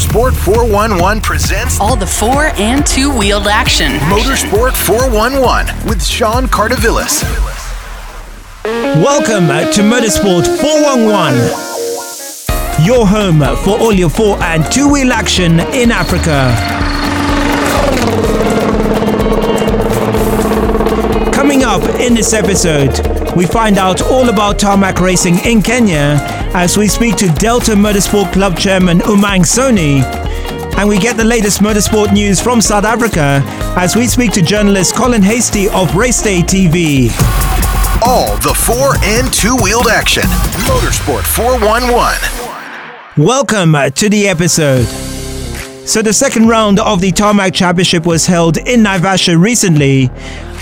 Motorsport 411 presents all the four and two wheeled action. Motorsport 411 with Sean Cardavillis. Welcome to Motorsport 411, your home for all your four and two wheel action in Africa. Coming up in this episode, we find out all about tarmac racing in Kenya as we speak to Delta Motorsport Club chairman Umang Soni. And we get the latest motorsport news from South Africa as we speak to journalist Colin Hasty of Race Day TV. All the four and two wheeled action. Motorsport 411. Welcome to the episode. So, the second round of the Tarmac Championship was held in Naivasha recently.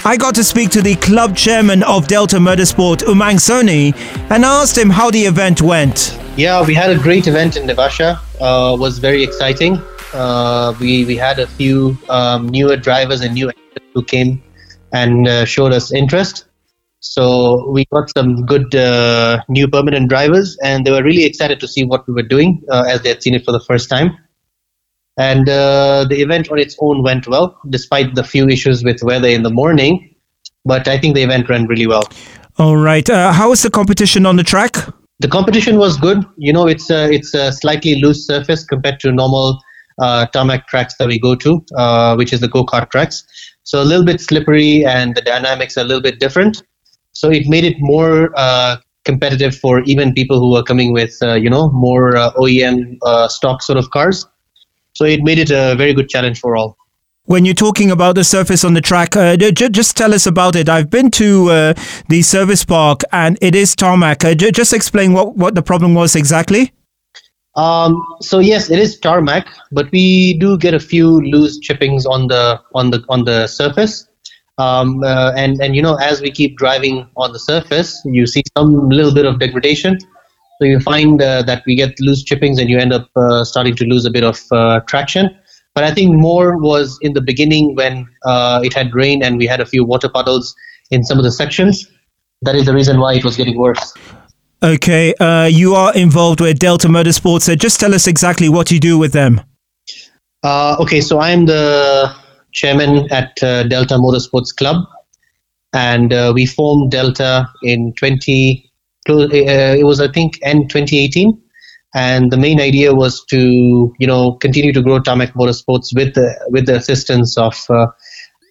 I got to speak to the club chairman of Delta Motorsport, Umang Soni, and asked him how the event went. Yeah, we had a great event in Naivasha. Uh, was very exciting. Uh, we we had a few um, newer drivers and new actors who came and uh, showed us interest. So we got some good uh, new permanent drivers, and they were really excited to see what we were doing uh, as they had seen it for the first time. And uh, the event on its own went well, despite the few issues with weather in the morning. But I think the event ran really well. All right. Uh, how was the competition on the track? The competition was good. You know, it's a, it's a slightly loose surface compared to normal uh, tarmac tracks that we go to, uh, which is the go kart tracks. So a little bit slippery, and the dynamics are a little bit different. So it made it more uh, competitive for even people who are coming with, uh, you know, more OEM stock sort of cars. So it made it a very good challenge for all. When you're talking about the surface on the track, uh, j- just tell us about it. I've been to uh, the service park and it is tarmac. Uh, j- just explain what, what the problem was exactly. Um, so yes, it is tarmac, but we do get a few loose chippings on the on the on the surface. Um, uh, and and you know, as we keep driving on the surface, you see some little bit of degradation. So you find uh, that we get loose chippings and you end up uh, starting to lose a bit of uh, traction. But I think more was in the beginning when uh, it had rained and we had a few water puddles in some of the sections. That is the reason why it was getting worse. Okay, uh, you are involved with Delta Motorsports. So just tell us exactly what you do with them. Uh, okay, so I'm the chairman at Delta Motorsports Club, and we formed Delta in 20 uh, it was I think end 2018, and the main idea was to you know continue to grow tarmac motorsports with the with the assistance of uh,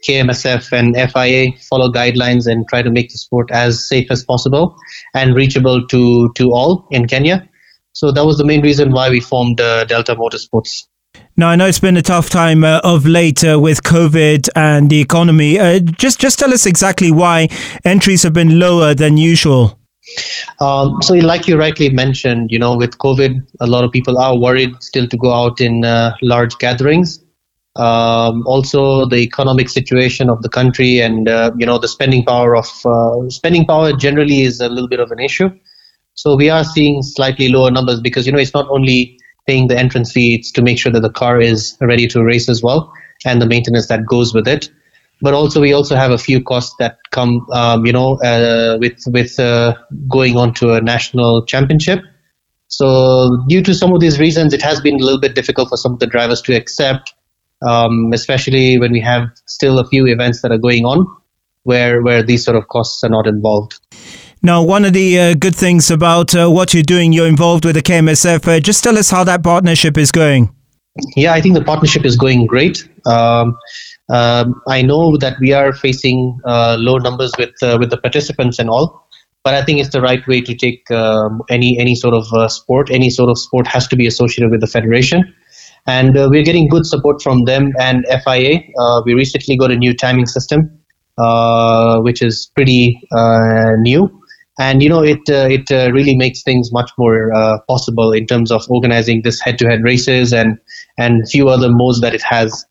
KMSF and FIA, follow guidelines and try to make the sport as safe as possible and reachable to to all in Kenya. So that was the main reason why we formed uh, Delta Motorsports. Now I know it's been a tough time uh, of late uh, with COVID and the economy. Uh, just just tell us exactly why entries have been lower than usual. Um, so, like you rightly mentioned, you know, with COVID, a lot of people are worried still to go out in uh, large gatherings. Um, also, the economic situation of the country and uh, you know the spending power of uh, spending power generally is a little bit of an issue. So we are seeing slightly lower numbers because you know it's not only paying the entrance fee; it's to make sure that the car is ready to race as well, and the maintenance that goes with it but also we also have a few costs that come, um, you know, uh, with with uh, going on to a national championship. So due to some of these reasons, it has been a little bit difficult for some of the drivers to accept, um, especially when we have still a few events that are going on, where where these sort of costs are not involved. Now, one of the uh, good things about uh, what you're doing, you're involved with the KMSF. Uh, just tell us how that partnership is going. Yeah, I think the partnership is going great. Um, um, I know that we are facing uh, low numbers with uh, with the participants and all, but I think it's the right way to take um, any any sort of uh, sport. Any sort of sport has to be associated with the federation, and uh, we're getting good support from them and FIA. Uh, we recently got a new timing system, uh, which is pretty new. And you know it it really makes things much more possible in terms of organizing this head-to-head races and and few other modes that it has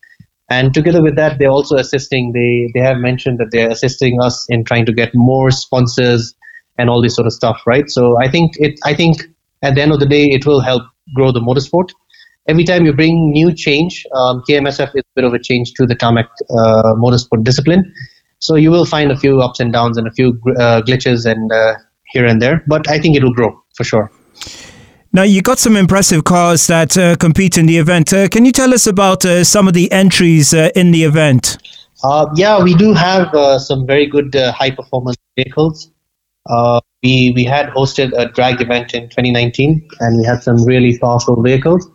and together with that they're also assisting they they have mentioned that they're assisting us in trying to get more sponsors and all this sort of stuff right? So i think it i think at the end of the day it will help grow the motorsport. Every time you bring new change um, kmsf is a bit of a change to the tarmac uh, motorsport discipline. So you will find a few ups and downs and a few uh, glitches and uh, here and there but i think it will grow for sure Now, you got some impressive cars that uh, compete in the event. Uh, can you tell us about uh, some of the entries uh, in the event? Uh, yeah, we do have uh, some very good high performance vehicles. we we had hosted a drag event in 2019, and we had some really powerful vehicles,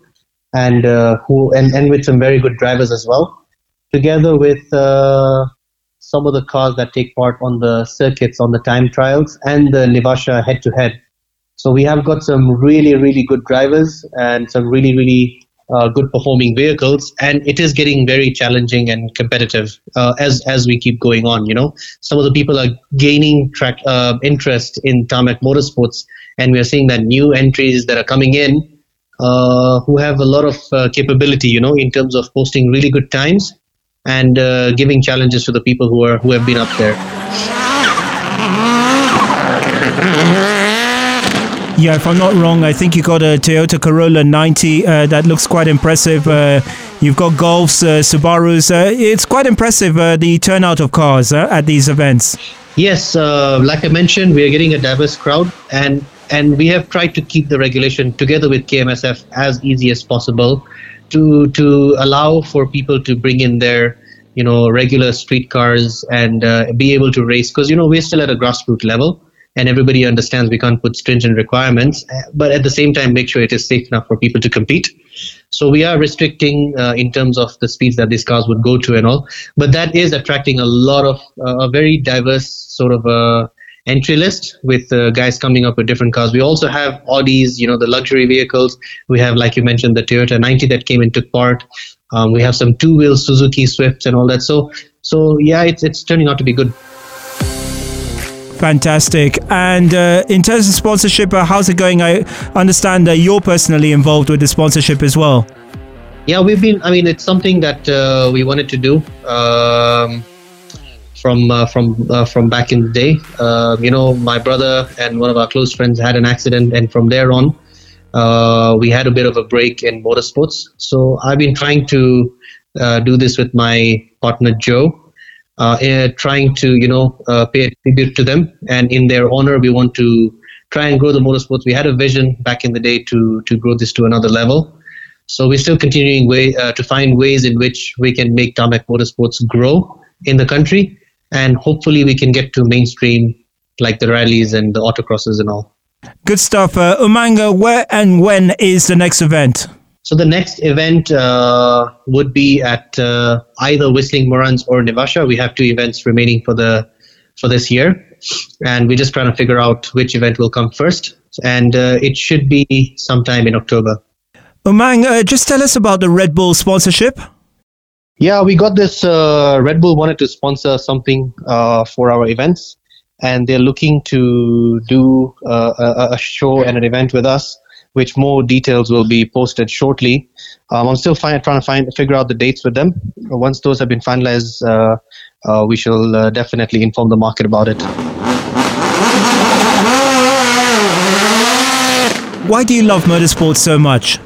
and who and, and with some very good drivers as well. Together with some of the cars that take part on the circuits on the time trials and the Naivasha head to head. So we have got some really, really good drivers and some really, really uh, good performing vehicles, and it is getting very challenging and competitive uh, as as we keep going on. You know, some of the people are gaining track uh, interest in tarmac motorsports, and we are seeing that new entries that are coming in uh, who have a lot of uh, capability. You know, in terms of posting really good times and uh, giving challenges to the people who are who have been up there. Yeah, if I'm not wrong, I think you got a Toyota Corolla 90 uh, that looks quite impressive. Uh, you've got Golfs, uh, Subarus. Uh, it's quite impressive uh, the turnout of cars uh, at these events. Yes, like I mentioned, we are getting a diverse crowd, and and we have tried to keep the regulation together with KMSF as easy as possible to to allow for people to bring in their you know regular street cars and be able to race because you know we're still at a grassroots level and everybody understands we can't put stringent requirements, but at the same time make sure it is safe enough for people to compete. So we are restricting uh, in terms of the speeds that these cars would go to and all, but that is attracting a lot of uh, a very diverse sort of uh, entry list with uh, guys coming up with different cars. We also have Audis, you know, the luxury vehicles. We have, like you mentioned, the Toyota 90 that came and took part. Um, we have some two-wheel Suzuki Swifts and all that. So, so yeah, it's it's turning out to be good. Fantastic. And uh, in terms of sponsorship, uh, how's it going? I understand that you're personally involved with the sponsorship as well. Yeah, we've been. I mean, it's something that uh, we wanted to do um, from uh, from uh, from back in the day. Um, you know, my brother and one of our close friends had an accident, and from there on, uh, we had a bit of a break in motorsports. So I've been trying to do this with my partner Joe trying to you know uh, pay tribute to them, and in their honor, we want to try and grow the motorsports. We had a vision back in the day to to grow this to another level. So we're still continuing way uh, to find ways in which we can make tarmac motorsports grow in the country, and hopefully we can get to mainstream like the rallies and the autocrosses and all. Good stuff, uh, Umanga. Where and when is the next event? So the next event uh, would be at uh, either Whistling Morans or Naivasha. We have two events remaining for the for this year, and we're just trying to figure out which event will come first. And uh, it should be sometime in October. Umang, uh, just tell us about the Red Bull sponsorship. Yeah, we got this. Uh, Red Bull wanted to sponsor something uh, for our events, and they're looking to do a, a show and an event with us which more details will be posted shortly. Um, I'm still find, trying to find figure out the dates with them. Once those have been finalized, uh, uh, we shall uh, definitely inform the market about it. Why do you love motorsports so much?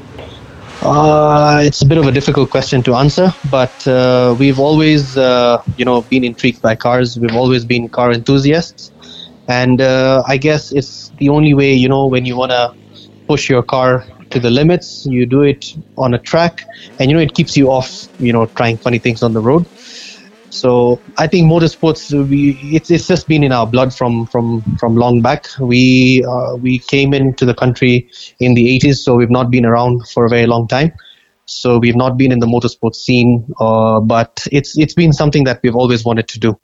Uh, it's a bit of a difficult question to answer, but uh, we've always, uh, you know, been intrigued by cars. We've always been car enthusiasts, and uh, I guess it's the only way, you know, when you want to push your car to the limits. You do it on a track, and you know it keeps you off. You know, trying funny things on the road. So I think motorsports, we, it's, it's just been in our blood from from from long back. We uh, we came into the country in the 80s, so we've not been around for a very long time. So we've not been in the motorsport scene, uh, but it's it's been something that we've always wanted to do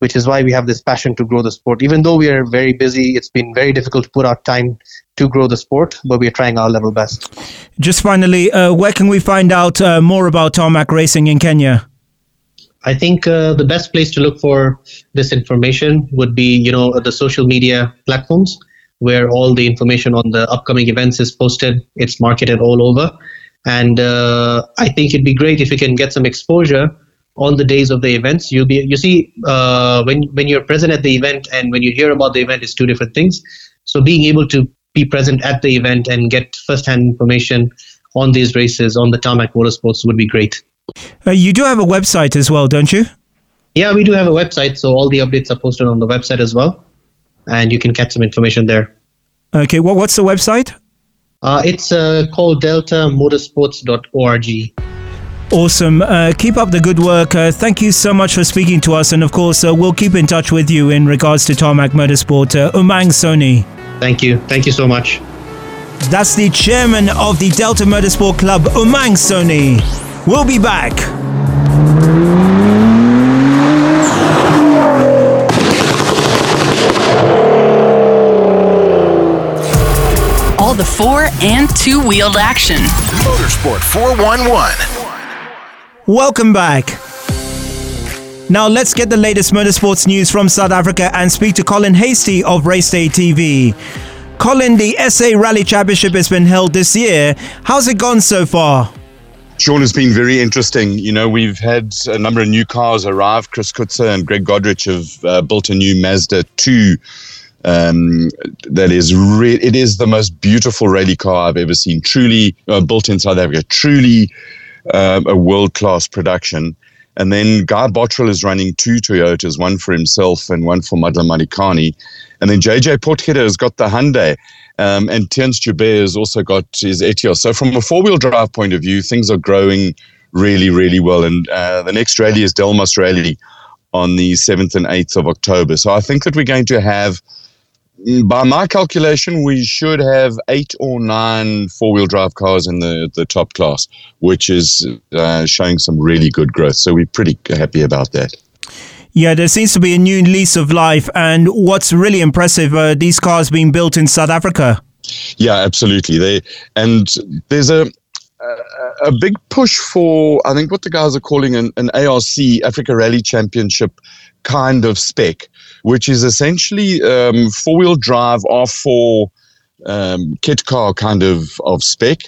which is why we have this passion to grow the sport. Even though we are very busy, it's been very difficult to put our time to grow the sport, but we are trying our level best. Just finally, uh, where can we find out uh, more about tarmac racing in Kenya? I think uh, the best place to look for this information would be, you know, the social media platforms where all the information on the upcoming events is posted. It's marketed all over, and uh, I think it'd be great if we can get some exposure on the days of the events. You'll be, you see, uh, when when you're present at the event and when you hear about the event, is two different things. So being able to be present at the event and get first-hand information on these races on the tarmac motorsports would be great. Uh, you do have a website as well, don't you? Yeah, we do have a website, so all the updates are posted on the website as well, and you can catch some information there. Okay, well, what's the website? Uh, it's uh, called deltamotorsports.org. Awesome. Uh, keep up the good work. Uh, thank you so much for speaking to us. And of course, uh, we'll keep in touch with you in regards to Tarmac Motorsport. Uh, Umang Soni. Thank you. Thank you so much. That's the chairman of the Delta Motorsport Club, Umang Soni. We'll be back. All the four and two wheeled action. Motorsport 411. Welcome back. Now let's get the latest motorsports news from South Africa and speak to Colin Hasty of Race Day TV. Colin, the SA Rally Championship has been held this year. How's it gone so far? Sean has been very interesting. You know, we've had a number of new cars arrive. Chris Coertse and Greg Godrich have uh, built a new Mazda 2. Um, that is re- it is the most beautiful rally car I've ever seen. Truly uh, built in South Africa. Truly um, a world class production. And then Guy Botterill is running two Toyotas, one for himself and one for Madla Malikani. And then JJ Potgieter has got the Hyundai. Um, and Theuns Joubert has also got his Etios. So from a four-wheel drive point of view, things are growing really, really well. And uh, the next rally is Delmas Rally on the 7th and 8th of October. So I think that we're going to have – by my calculation, we should have eight or nine four wheel drive cars in the, the top class, which is uh, showing some really good growth. So we're pretty happy about that. Yeah, there seems to be a new lease of life. And what's really impressive, uh, these cars being built in South Africa. Yeah, absolutely. They and there's a a big push for I think what the guys are calling an, an ARC Africa Rally Championship kind of spec, which is essentially um, four wheel drive R4 um, kit car kind of, of spec.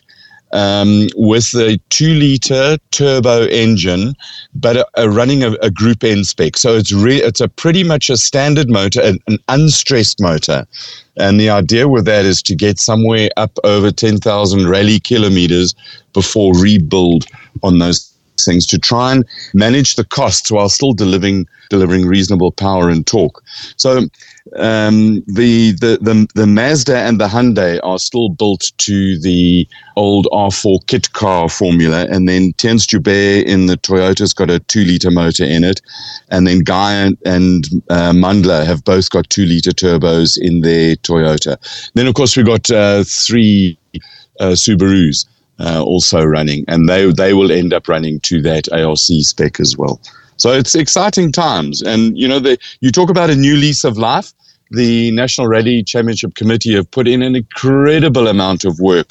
Um, with a two liter turbo engine, but a, a running a, a, Group N spec. So it's re- it's a pretty much a standard motor, an, an, unstressed motor. And the idea with that is to get somewhere up over 10,000 rally kilometers before rebuild on those things to try and manage the costs while still delivering delivering reasonable power and torque. So um, the, the the the Mazda and the Hyundai are still built to the old R4 kit car formula, and then Theuns Joubert in the Toyota's got a two liter motor in it, and then Guy and, and uh, have both got two liter turbos in their Toyota. Then of course we've got uh, three uh, Subarus uh, also running, and they they will end up running to that ARC spec as well. So it's exciting times, and you know the, you talk about a new lease of life. The National Rally Championship Committee have put in an incredible amount of work,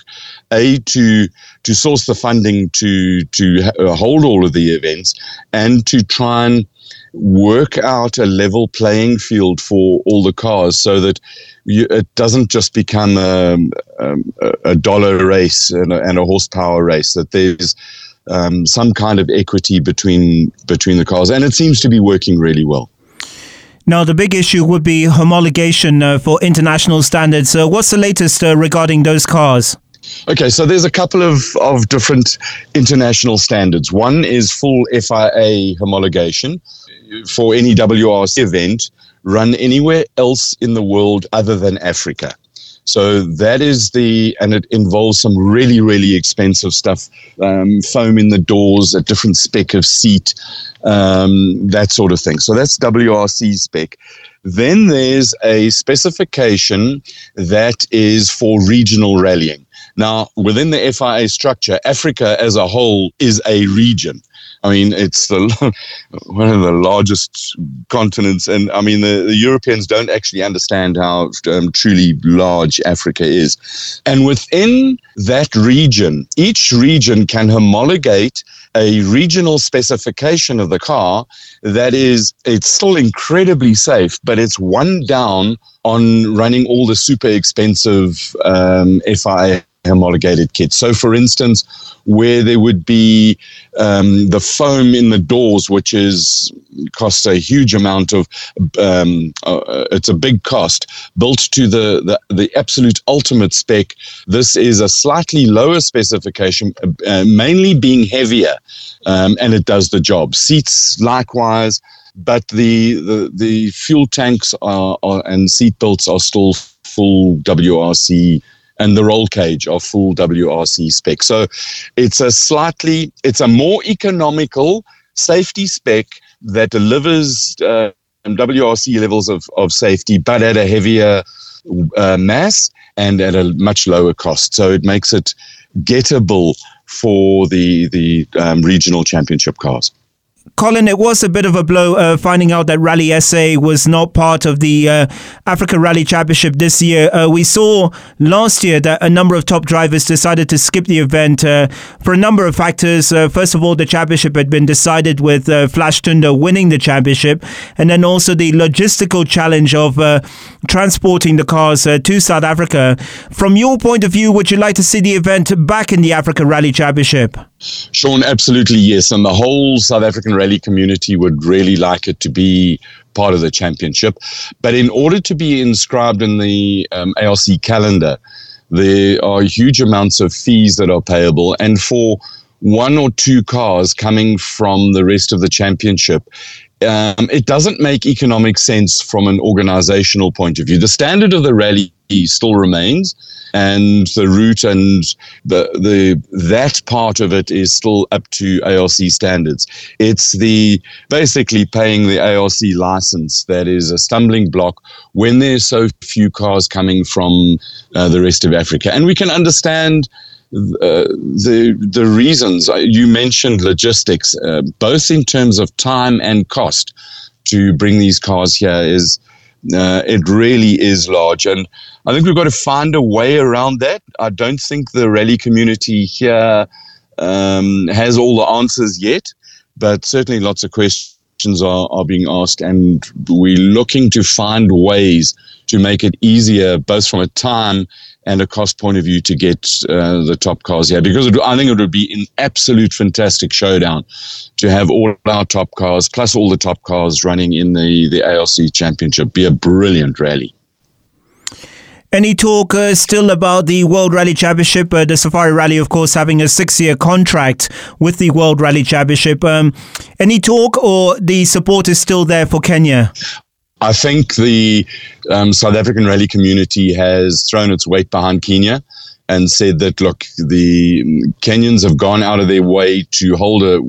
a to to source the funding to to hold all of the events, and to try and work out a level playing field for all the cars so that you, it doesn't just become a, a, a dollar race and a, and a, horsepower race, that there's um, some kind of equity between between the cars. And it seems to be working really well. Now, the big issue would be homologation uh, for international standards. So, what's the latest uh, regarding those cars? Okay, so there's a couple of, of different international standards. One is full FIA homologation for any WRC event run anywhere else in the world other than Africa. So that is the, and it involves some really, really expensive stuff, um, foam in the doors, a different spec of seat, um, that sort of thing. So that's WRC spec. Then there's a specification that is for regional rallying. Now, within the FIA structure, Africa as a whole is a region. I mean, it's the one of the largest continents, and I mean, the, the Europeans don't actually understand how um, truly large Africa is. And within that region, each region can homologate a regional specification of the car that is, it's still incredibly safe, but it's one down on running all the super expensive um, FIA homologated kits. So, for instance, where there would be um, the foam in the doors, which is costs a huge amount of, um, uh, it's a big cost, built to the, the, the absolute ultimate spec. This is a slightly lower specification, uh, mainly being heavier, um, and it does the job. Seats, likewise but the the, the fuel tanks are, are and seat belts are still full WRC and the roll cage are full WRC spec. So it's a slightly, it's a more economical safety spec that delivers uh, WRC levels of, of safety, but at a heavier uh, mass and at a much lower cost. So it makes it gettable for the the um, regional championship cars. Colin, it was a bit of a blow uh, finding out that Rally SA was not part of the uh, Africa Rally Championship this year. Uh, we saw last year that a number of top drivers decided to skip the event uh, for a number of factors. Uh, first of all, the championship had been decided with uh, Flash Tundo winning the championship, and then also the logistical challenge of transporting the cars to South Africa. From your point of view, would you like to see the event back in the Africa Rally Championship? Sean, absolutely yes. And the whole South African rally community would really like it to be part of the championship. But in order to be inscribed in the um, ARC calendar, there are huge amounts of fees that are payable. And for one or two cars coming from the rest of the championship, um, it doesn't make economic sense from an organizational point of view. The standard of the rally still remains and the route and the the that part of it is still up to ARC standards. It's the basically paying the ARC license that is a stumbling block when there's so few cars coming from uh, the rest of Africa, and we can understand. Uh, the the reasons uh, you mentioned logistics, uh, both in terms of time and cost, to bring these cars here is uh, it really is large, and I think we've got to find a way around that. I don't think the rally community here um, has all the answers yet, but certainly lots of questions are, are being asked, and we're looking to find ways to make it easier, both from a time and a cost point of view, to get uh, the top cars here. Because it, I think it would be an absolute fantastic showdown to have all our top cars plus all the top cars running in the the ARC Championship. Be a brilliant rally. Any talk uh, still about the World Rally Championship? Uh, the Safari Rally, of course, having a six-year contract with the World Rally Championship. Um, any talk, or the support is still there for Kenya? I think the um, South African rally community has thrown its weight behind Kenya and said that look, the Kenyans have gone out of their way to hold a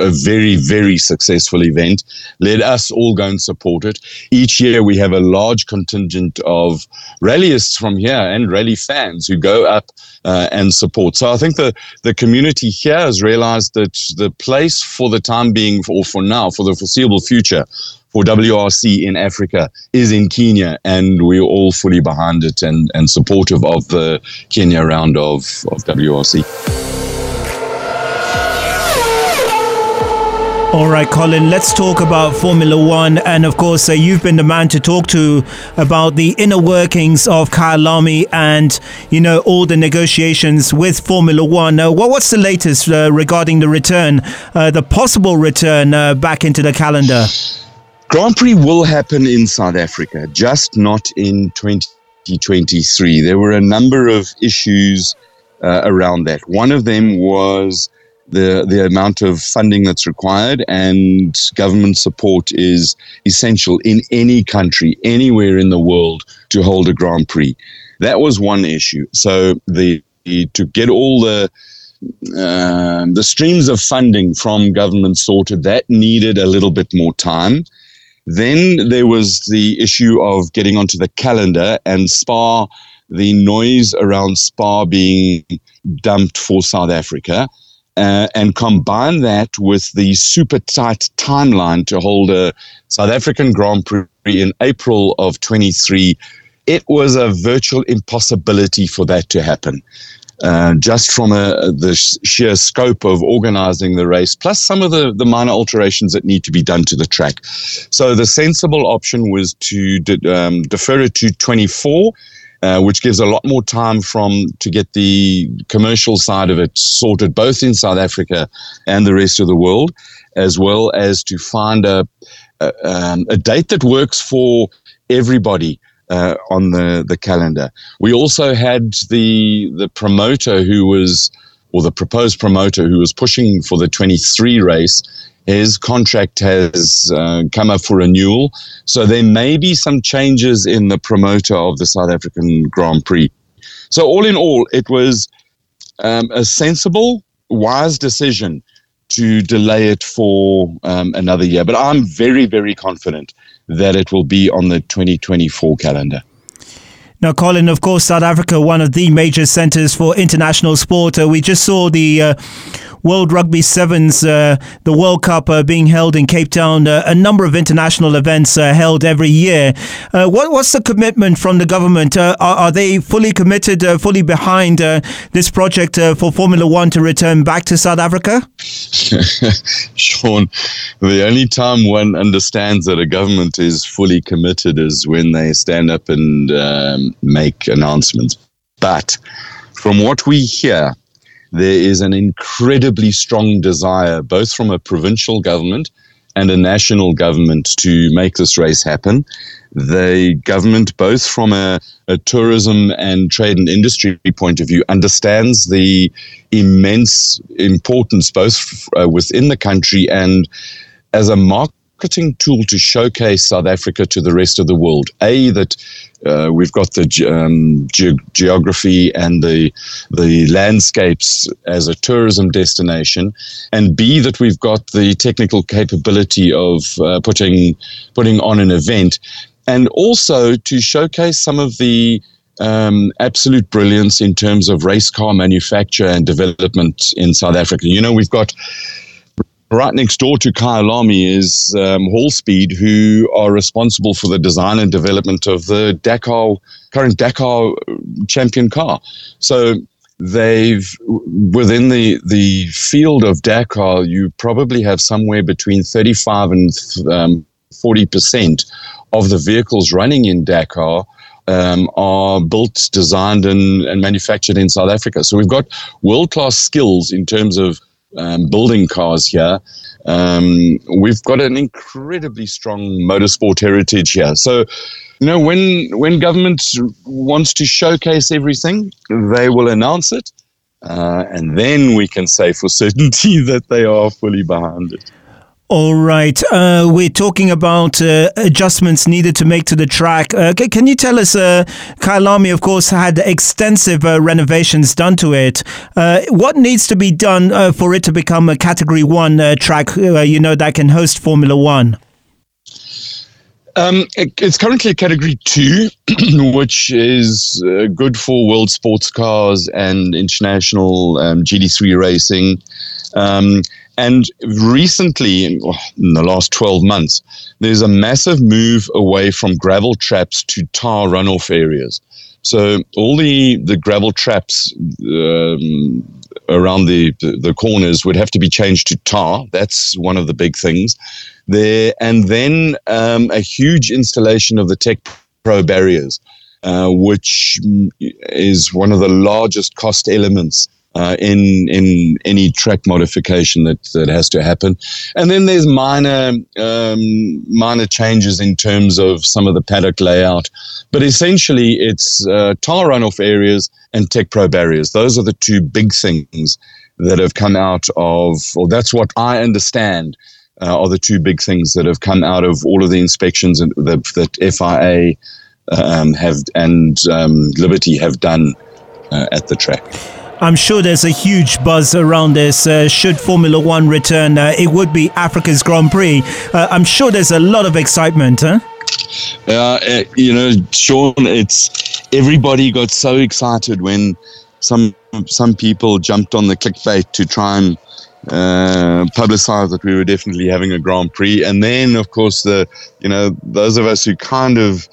a very, very successful event. Let us all go and support it. Each year we have a large contingent of rallyists from here and rally fans who go up uh, and support. So I think the, the community here has realized that the place for the time being, or for now, for the foreseeable future, for WRC in Africa is in Kenya, and we're all fully behind it and, and supportive of the Kenya round of, of WRC. All right, Colin, let's talk about Formula One. And of course, uh, you've been the man to talk to about the inner workings of Kyalami and, you know, all the negotiations with Formula One. Uh, what, what's the latest uh, regarding the return, uh, the possible return uh, back into the calendar? Grand Prix will happen in South Africa, just not in 2023. There were a number of issues uh, around that. One of them was the the amount of funding that's required and government support is essential in any country anywhere in the world to hold a Grand Prix. That was one issue. So the, the to get all the uh, the streams of funding from government sorted that needed a little bit more time. Then there was the issue of getting onto the calendar and Spa, the noise around Spa being dumped for South Africa uh, and combine that with the super tight timeline to hold a South African Grand Prix in April of 23, it was a virtual impossibility for that to happen. Uh, just from a, the sheer scope of organizing the race, plus some of the, the minor alterations that need to be done to the track. So the sensible option was to de- um, defer it to 24 uh, which gives a lot more time from to get the commercial side of it sorted, both in South Africa and the rest of the world, as well as to find a a, um, a date that works for everybody. Uh, on the, the calendar. We also had the the promoter who was, or the proposed promoter who was pushing for the 23 race his contract has uh, come up for renewal. So there may be some changes in the promoter of the South African Grand Prix. So all in all, it was um, a sensible, wise decision to delay it for um, another year. But I'm very, very confident that it will be on the 2024 calendar. Now, Colin, of course, South Africa, one of the major centres for international sport. Uh, we just saw the uh, World Rugby Sevens, uh, the World Cup uh, being held in Cape Town, uh, a number of international events uh, held every year. Uh, what, what's the commitment from the government? Are, are, they fully committed, fully behind this project for Formula One to return back to South Africa? Sean, the only time one understands that a government is fully committed is when they stand up and um, make announcements. But from what we hear, there is an incredibly strong desire, both from a provincial government and a national government, to make this race happen. The government, both from a, a tourism and trade and industry point of view, understands the immense importance both uh, within the country and as a market marketing tool to showcase South Africa to the rest of the world. A that uh, we've got the um, ge- geography and the the landscapes as a tourism destination, and B that we've got the technical capability of uh, putting putting on an event, and also to showcase some of the um, absolute brilliance in terms of race car manufacture and development in South Africa. You know, we've got right next door to Kyalami is um, Hallspeed, who are responsible for the design and development of the Dakar current Dakar champion car. So they've within the the field of Dakar, you probably have somewhere between thirty five and um, forty percent of the vehicles running in Dakar. Um, are built, designed, and, and manufactured in South Africa. So we've got world class skills in terms of um, building cars here. Um, we've got an incredibly strong motorsport heritage here. So, you know, when when government wants to showcase everything, they will announce it, uh, and then we can say for certainty that they are fully behind it. All right. Uh, we're talking about uh, adjustments needed to make to the track. Uh, can you tell us? Uh, Kyalami, of course, had extensive uh, renovations done to it. Uh, what needs to be done uh, for it to become a Category 1 track, you know, that can host Formula One? Um, it's currently a Category 2, which is good for world sports cars and international um, GT3 racing. Um, and recently, in the last 12 months, there's a massive move away from gravel traps to tar runoff areas. So all the, the gravel traps um, around the, the corners would have to be changed to tar. That's one of the big things there. And then um, a huge installation of the Tech Pro barriers, which is one of the largest cost elements uh, in in any track modification that, that has to happen. And then there's minor um, minor changes in terms of some of the paddock layout, but essentially it's uh, tar runoff areas and TecPro barriers. Those are the two big things that have come out of, or that's what I understand. Uh, are the two big things that have come out of all of the inspections that, that FIA um, have and um, Liberty have done uh, at the track. I'm sure there's a huge buzz around this. Uh, should Formula One return, uh, it would be Africa's Grand Prix. Uh, I'm sure there's a lot of excitement, huh? Uh, you know, Sean, it's everybody got so excited when some some people jumped on the clickbait to try and uh, publicize that we were definitely having a Grand Prix, and then of course the you know those of us who kind of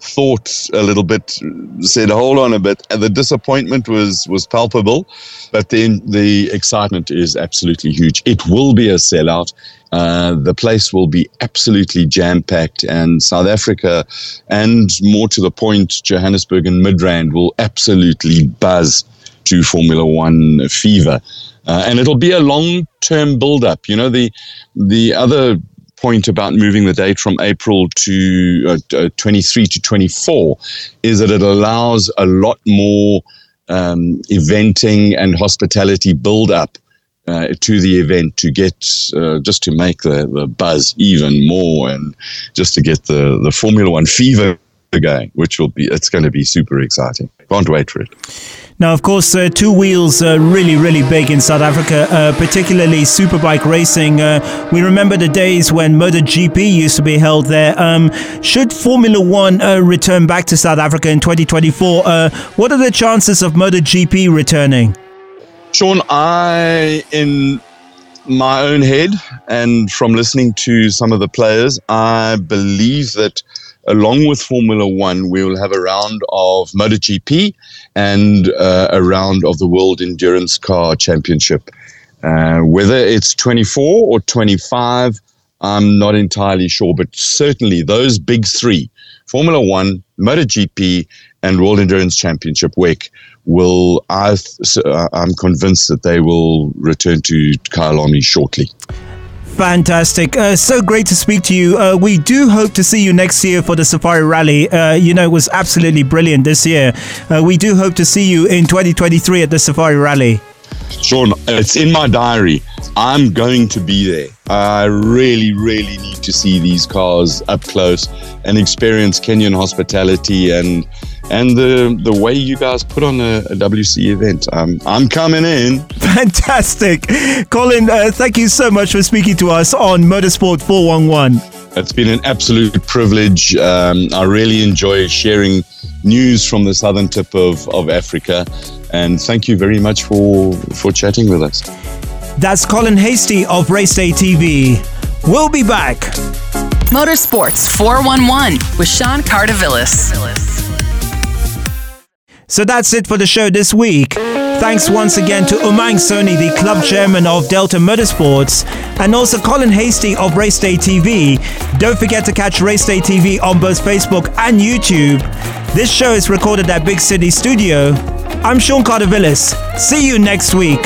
thought a little bit, said, "Hold on a bit." And the disappointment was was palpable, but then the excitement is absolutely huge. It will be a sellout. Uh, the place will be absolutely jam packed, and South Africa, and more to the point, Johannesburg and Midrand will absolutely buzz to Formula One fever. Uh, and it'll be a long term build up. You know, the the other point about moving the date from April to uh, uh 23 to 24 is that it allows a lot more um, eventing and hospitality build up uh, to the event to get uh, just to make the, the buzz even more and just to get the, the Formula One fever going, which will be it's going to be super exciting. Can't wait for it. Now, of course, uh, two wheels are really, really big in South Africa, uh, particularly superbike racing. Uh, we remember the days when MotoGP used to be held there. Um, should Formula One uh, return back to South Africa in 2024, uh, what are the chances of MotoGP returning? Sean, I, in my own head and from listening to some of the players, I believe that along with Formula One, we will have a round of MotoGP and uh, a round of the World Endurance Car Championship. Uh, whether it's 24 or 25, I'm not entirely sure, but certainly those big three Formula One, MotoGP, and World Endurance Championship WEC will, I uh, I'm convinced that they will return to Kyalami shortly. Fantastic. Uh, so great to speak to you. Uh, we do hope to see you next year for the Safari Rally. Uh, you know, it was absolutely brilliant this year. Uh, we do hope to see you in 2023 at the Safari Rally. Sean, it's in my diary. I'm going to be there. I really, really need to see these cars up close and experience Kenyan hospitality and and the the way you guys put on a, a WC event. Um, I'm coming in. Fantastic, Colin. Uh, thank you so much for speaking to us on Motorsport 411. It's been an absolute privilege. Um, I really enjoy sharing news from the southern tip of, of Africa. And thank you very much for, for chatting with us. That's Colin Hasty of Race Day TV. We'll be back. Motorsports 411 with Sean Cardavillis. So that's it for the show this week. Thanks once again to Umang Soni, the club chairman of Delta Motorsports, and also Colin Hasty of Race Day TV. Don't forget to catch Race Day TV on both Facebook and YouTube. This show is recorded at Big City Studio. I'm Sean Cardavillis. See you next week.